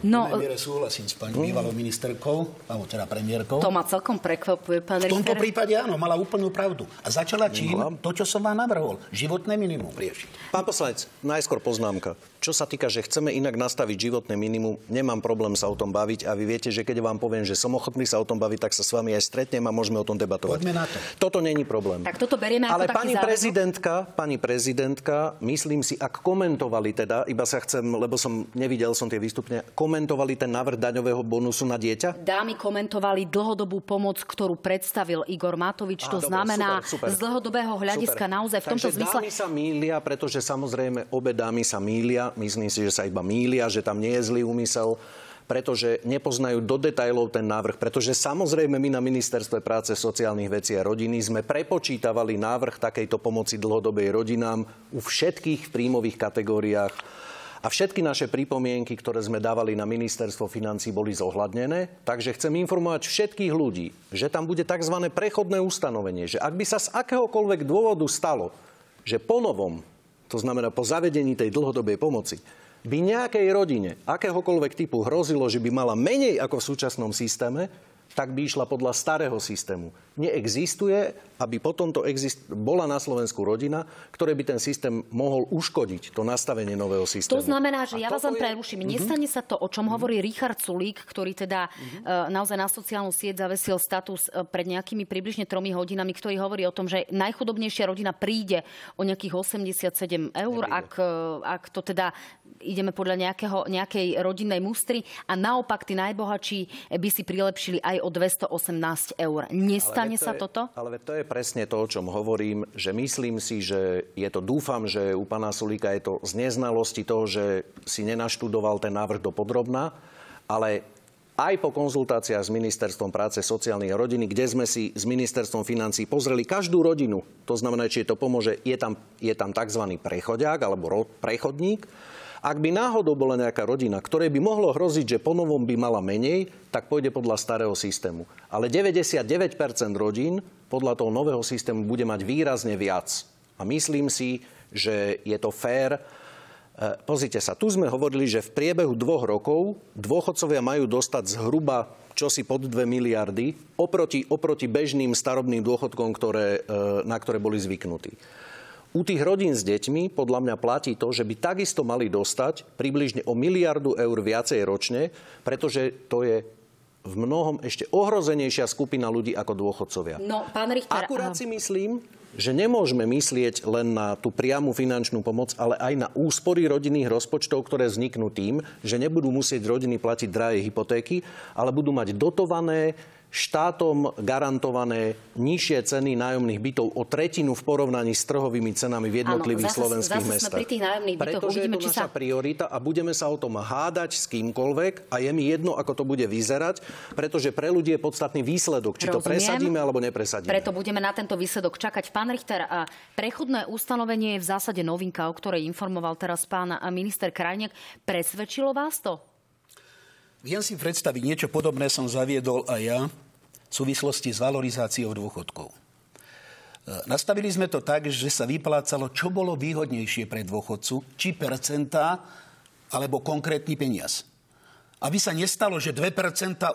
No, v miere súhlasím s pani bývalou ministerkou, alebo teda premiérkou. To ma celkom prekvapuje, pán V tomto prípade áno, mala úplnú pravdu. A začala čím? To, čo som vám navrhol. Životné minimum riešiť. Pán poslanec, najskôr poznámka. Čo sa týka, že chceme inak nastaviť životné minimum, nemám problém sa o tom baviť a vy viete, že keď vám poviem, že som ochotný sa o tom baviť, tak sa s vami aj stretnem a môžeme o tom debatovať. Poďme na to. Toto není problém. Tak toto berieme Ale ako pani taký prezidentka, pani prezidentka, myslím si, ak komentovali teda, iba sa chcem, lebo som nevidel som tie vystupne, komentovali ten návrh daňového bonusu na dieťa? Dámy komentovali dlhodobú pomoc, ktorú predstavil Igor Matovič. to dobre, znamená super, super. z dlhodobého hľadiska Super. naozaj v tomto Takže zmysle... dámy sa mília, pretože samozrejme obe dámy sa mília. Myslím si, že sa iba mília, že tam nie je zlý úmysel pretože nepoznajú do detajlov ten návrh. Pretože samozrejme my na Ministerstve práce, sociálnych vecí a rodiny sme prepočítavali návrh takejto pomoci dlhodobej rodinám u všetkých príjmových kategóriách. A všetky naše pripomienky, ktoré sme dávali na ministerstvo financí, boli zohľadnené. Takže chcem informovať všetkých ľudí, že tam bude tzv. prechodné ustanovenie, že ak by sa z akéhokoľvek dôvodu stalo, že po novom, to znamená po zavedení tej dlhodobej pomoci, by nejakej rodine akéhokoľvek typu hrozilo, že by mala menej ako v súčasnom systéme, tak by išla podľa starého systému. Neexistuje, aby potom to exist- bola na Slovensku rodina, ktoré by ten systém mohol uškodiť, to nastavenie nového systému. To znamená, že A ja vás len je- preruším. Nestane sa to, o čom hovorí Richard Sulík, ktorý teda e, naozaj na sociálnu sieť zavesil status e, pred nejakými približne tromi hodinami, ktorý hovorí o tom, že najchudobnejšia rodina príde o nejakých 87 eur, ak, e, ak to teda ideme podľa nejakého, nejakej rodinnej mústry a naopak tí najbohatší by si prilepšili aj o 218 eur. Nestane to sa je, toto? Ale to je presne to, o čom hovorím, že myslím si, že je to, dúfam, že u pána Sulíka je to z neznalosti toho, že si nenaštudoval ten návrh do podrobná, ale aj po konzultáciách s Ministerstvom práce, sociálnej a rodiny, kde sme si s Ministerstvom financí pozreli každú rodinu, to znamená, či to pomôže, je tam, je tam tzv. prechodiak alebo prechodník. Ak by náhodou bola nejaká rodina, ktorej by mohlo hroziť, že ponovom by mala menej, tak pôjde podľa starého systému. Ale 99% rodín podľa toho nového systému bude mať výrazne viac. A myslím si, že je to fér. E, Pozrite sa, tu sme hovorili, že v priebehu dvoch rokov dôchodcovia majú dostať zhruba čosi pod 2 miliardy oproti, oproti bežným starobným dôchodkom, ktoré, e, na ktoré boli zvyknutí. U tých rodín s deťmi podľa mňa platí to, že by takisto mali dostať približne o miliardu eur viacej ročne, pretože to je v mnohom ešte ohrozenejšia skupina ľudí ako dôchodcovia. No, pán Richter, Akurát si myslím, že nemôžeme myslieť len na tú priamu finančnú pomoc, ale aj na úspory rodinných rozpočtov, ktoré vzniknú tým, že nebudú musieť rodiny platiť drahé hypotéky, ale budú mať dotované štátom garantované nižšie ceny nájomných bytov o tretinu v porovnaní s trhovými cenami v jednotlivých Áno, zase, slovenských zase mestách. Sme pri tých nájomných bytoch. Pretože Uvidíme, je to naša sa... priorita a budeme sa o tom hádať s kýmkoľvek a je mi jedno, ako to bude vyzerať, pretože pre ľudí je podstatný výsledok, či to Rozumiem. presadíme alebo nepresadíme. Preto budeme na tento výsledok čakať. Pán Richter, a prechodné ustanovenie je v zásade novinka, o ktorej informoval teraz pán minister Krajniak. Presvedčilo vás to? Viem si predstaviť, niečo podobné som zaviedol aj ja v súvislosti s valorizáciou dôchodkov. E, Nastavili sme to tak, že sa vyplácalo, čo bolo výhodnejšie pre dôchodcu, či percentá, alebo konkrétny peniaz. Aby sa nestalo, že 2%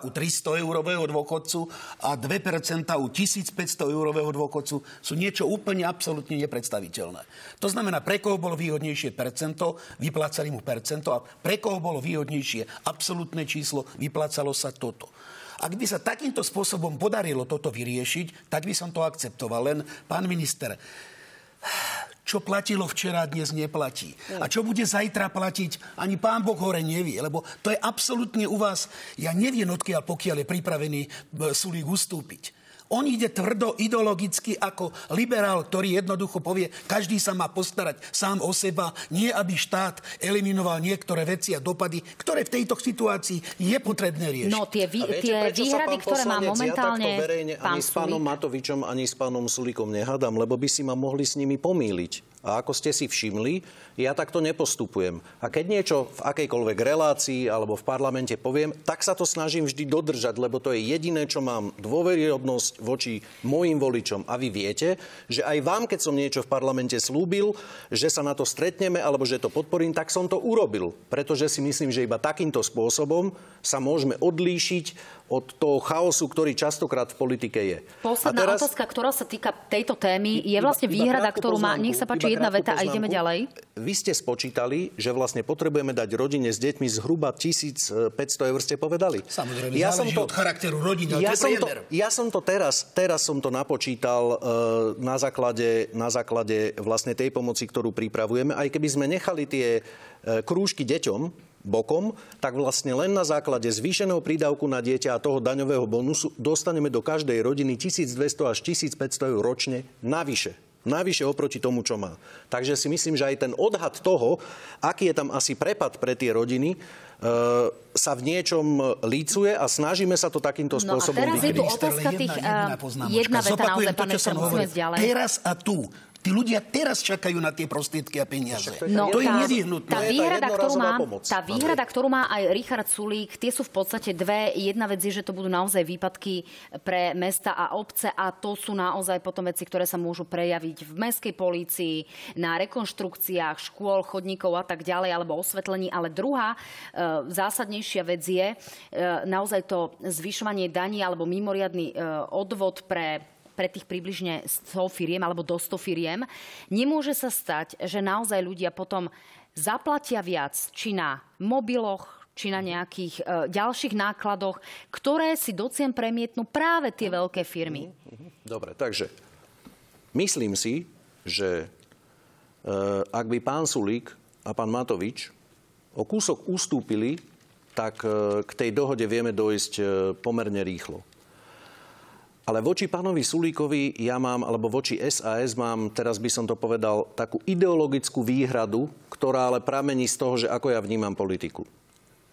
u 300 eurového dôchodcu a 2% u 1500 eurového dôchodcu sú niečo úplne absolútne nepredstaviteľné. To znamená, pre koho bolo výhodnejšie percento, vyplácali mu percento a pre koho bolo výhodnejšie absolútne číslo, vyplácalo sa toto. Ak by sa takýmto spôsobom podarilo toto vyriešiť, tak by som to akceptoval. Len, pán minister, čo platilo včera, dnes neplatí. A čo bude zajtra platiť, ani pán Boh hore nevie, lebo to je absolútne u vás, ja neviem odkiaľ, pokiaľ je pripravený e, Sulík ustúpiť. On ide tvrdo ideologicky ako liberál, ktorý jednoducho povie, každý sa má postarať sám o seba, nie aby štát eliminoval niektoré veci a dopady, ktoré v tejto situácii je potrebné riešiť. No tie, vý, viete, tie výhrady, ktoré má momentálne ja takto verejne pán ani s pánom Sulík, Matovičom, ani s pánom Sulíkom nehádam, lebo by si ma mohli s nimi pomýliť. A ako ste si všimli, ja takto nepostupujem. A keď niečo v akejkoľvek relácii alebo v parlamente poviem, tak sa to snažím vždy dodržať, lebo to je jediné, čo mám dôveryhodnosť voči mojim voličom. A vy viete, že aj vám, keď som niečo v parlamente slúbil, že sa na to stretneme alebo že to podporím, tak som to urobil. Pretože si myslím, že iba takýmto spôsobom sa môžeme odlíšiť od toho chaosu, ktorý častokrát v politike je. Posledná teraz... otázka, ktorá sa týka tejto témy, je vlastne Iba- iba výhrada, ktorú má... poznámku, Nech sa páči jedna veta a ideme poznámku. ďalej. Vy ste spočítali, že vlastne potrebujeme dať rodine s deťmi zhruba 1500 eur, ste povedali. Samozrejme, záleží od charakteru rodiny, ja to som to, ja som to teraz, teraz som to napočítal e, na, základe, na základe vlastne tej pomoci, ktorú pripravujeme. Aj keby sme nechali tie e, krúžky deťom bokom, tak vlastne len na základe zvýšeného prídavku na dieťa a toho daňového bonusu dostaneme do každej rodiny 1200 až 1500 eur ročne navyše. Navyše oproti tomu, čo má. Takže si myslím, že aj ten odhad toho, aký je tam asi prepad pre tie rodiny, e, sa v niečom lícuje a snažíme sa to takýmto No a spôsobom teraz je tu otázka tých... jedna, jedna, jedna veta Zopakujem naozaj, to, pán čo minister, som hovoril. Teraz a tu. Tí ľudia teraz čakajú na tie prostriedky a peniaze. No, to je tá, nevyhnutné. tá výhrada, ktorú má, tá výhrada, ktorú má aj Richard Sulík, tie sú v podstate dve. Jedna vec je, že to budú naozaj výpadky pre mesta a obce a to sú naozaj potom veci, ktoré sa môžu prejaviť v mestskej polícii, na rekonštrukciách škôl, chodníkov a tak ďalej, alebo osvetlení. Ale druhá e, zásadnejšia vec je e, naozaj to zvyšovanie daní alebo mimoriadný e, odvod pre pre tých približne 100 firiem alebo do 100 firiem. Nemôže sa stať, že naozaj ľudia potom zaplatia viac či na mobiloch, či na nejakých e, ďalších nákladoch, ktoré si do cien premietnú práve tie veľké firmy. Dobre, takže myslím si, že e, ak by pán Sulík a pán Matovič o kúsok ustúpili, tak e, k tej dohode vieme dojsť e, pomerne rýchlo. Ale voči pánovi Sulíkovi ja mám, alebo voči SAS mám, teraz by som to povedal, takú ideologickú výhradu, ktorá ale pramení z toho, že ako ja vnímam politiku.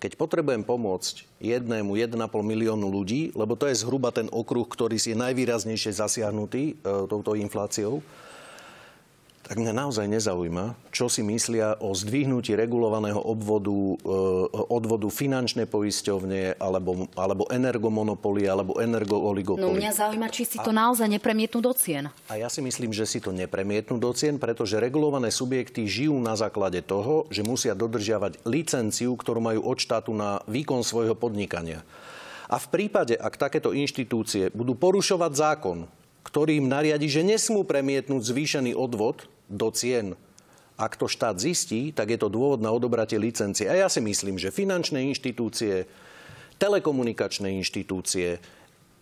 Keď potrebujem pomôcť jednému 1,5 miliónu ľudí, lebo to je zhruba ten okruh, ktorý si je najvýraznejšie zasiahnutý e, touto infláciou, tak mňa naozaj nezaujíma, čo si myslia o zdvihnutí regulovaného obvodu, e, odvodu finančné poisťovne, alebo, alebo energomonopoly, alebo No energooligopoly. mňa zaujíma, či si to naozaj nepremietnú do cien. A ja si myslím, že si to nepremietnú do cien, pretože regulované subjekty žijú na základe toho, že musia dodržiavať licenciu, ktorú majú od štátu na výkon svojho podnikania. A v prípade, ak takéto inštitúcie budú porušovať zákon, ktorý im nariadi, že nesmú premietnúť zvýšený odvod do cien, ak to štát zistí, tak je to dôvod na odobratie licencie. A ja si myslím, že finančné inštitúcie, telekomunikačné inštitúcie,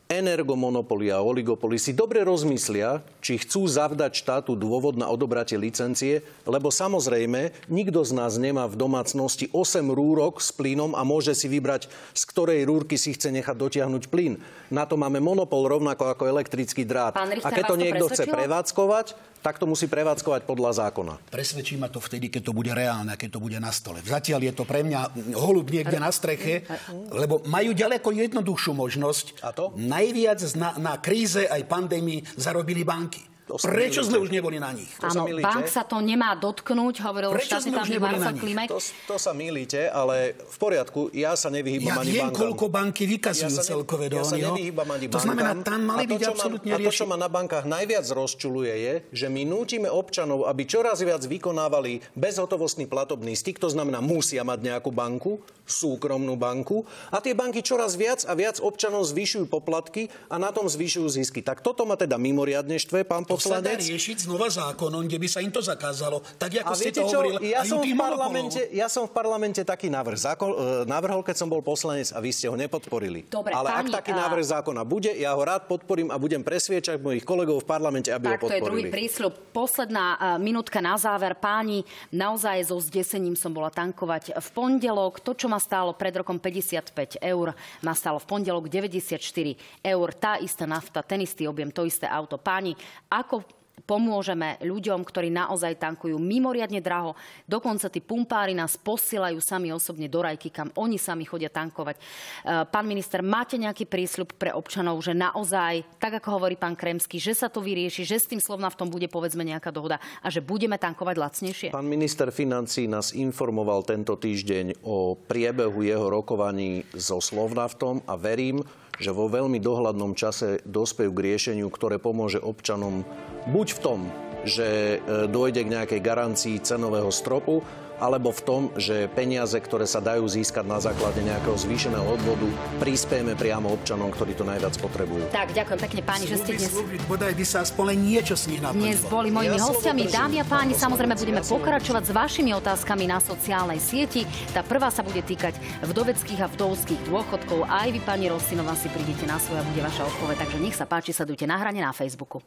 energomonopoly a oligopoly si dobre rozmyslia, či chcú zavdať štátu dôvod na odobratie licencie, lebo samozrejme nikto z nás nemá v domácnosti 8 rúrok s plynom a môže si vybrať, z ktorej rúrky si chce nechať dotiahnuť plyn. Na to máme monopol rovnako ako elektrický drát. Richter, a keď to niekto chce presvedčilo? prevádzkovať, tak to musí prevádzkovať podľa zákona. Presvedčí ma to vtedy, keď to bude reálne, keď to bude na stole. Zatiaľ je to pre mňa holub niekde na streche, lebo majú ďaleko jednoduchšiu možnosť. A to? Najviac na, na kríze aj pandémii zarobili banky. Prečo sme už neboli na nich? To sa Áno, bank sa to nemá dotknúť, hovoril Prečo štátny sme už tajomník neboli Marcel na nich? Klimek. To, to sa milíte, ale v poriadku, ja sa nevyhýbam Ja ani viem, bankám. koľko banky vykazujú Ja sa ne- celkové Ja sa no. nevyhýbam ani To znamená, bankám. tam mali A to, byť čo ma- absolútne A to, čo ma na bankách najviac rozčuluje, je, že my nútime občanov, aby čoraz viac vykonávali bezhotovostný platobný styk, to znamená, musia mať nejakú banku, súkromnú banku, a tie banky čoraz viac a viac občanov zvyšujú poplatky a na tom zvyšujú zisky. Tak toto ma teda mimoriadne štve, pán To sa dá poslanec. riešiť znova zákonom, kde by sa im to zakázalo. Tak ako A ste viete to hovorili, ja som, v parlamente, monopolov. ja som v parlamente taký návrh zákon, e, navrhol, keď som bol poslanec a vy ste ho nepodporili. Dobre, Ale pani, ak taký a- návrh zákona bude, ja ho rád podporím a budem presviečať mojich kolegov v parlamente, aby Tak ho to je druhý podporili. prísľub. Posledná uh, minútka na záver. Páni, naozaj so zdesením som bola tankovať v pondelok. To, čo ma stálo pred rokom 55 eur, ma stálo v pondelok 94 eur. Tá istá nafta, ten istý objem, to isté auto. Páni, ako pomôžeme ľuďom, ktorí naozaj tankujú mimoriadne draho. Dokonca tí pumpári nás posielajú sami osobne do rajky, kam oni sami chodia tankovať. E, Pán minister, máte nejaký prísľub pre občanov, že naozaj, tak ako hovorí pán Kremský, že sa to vyrieši, že s tým Slovnaftom bude povedzme nejaká dohoda a že budeme tankovať lacnejšie? Pán minister financí nás informoval tento týždeň o priebehu jeho rokovaní so Slovnaftom a verím, že vo veľmi dohľadnom čase dospejú k riešeniu, ktoré pomôže občanom buď v tom, že e, dojde k nejakej garancii cenového stropu, alebo v tom, že peniaze, ktoré sa dajú získať na základe nejakého zvýšeného odvodu, prispiejeme priamo občanom, ktorí to najviac potrebujú. Tak, ďakujem pekne páni, že ste dnes... sľuby, bodaj by sa aspoň niečo z nich naplnilo. Dnes boli mojimi Ja hostiami. Dámy a pán páni, samozrejme budeme Ja pokračovať s vašimi otázkami na sociálnej sieti. Tá prvá sa bude týkať vdoveckých a vdovských dôchodkov. Aj vy, pani Rosinová, si prídete na svoje a bude vaša odpoveď. Takže nech sa páči, sledujte na hrane na Facebooku.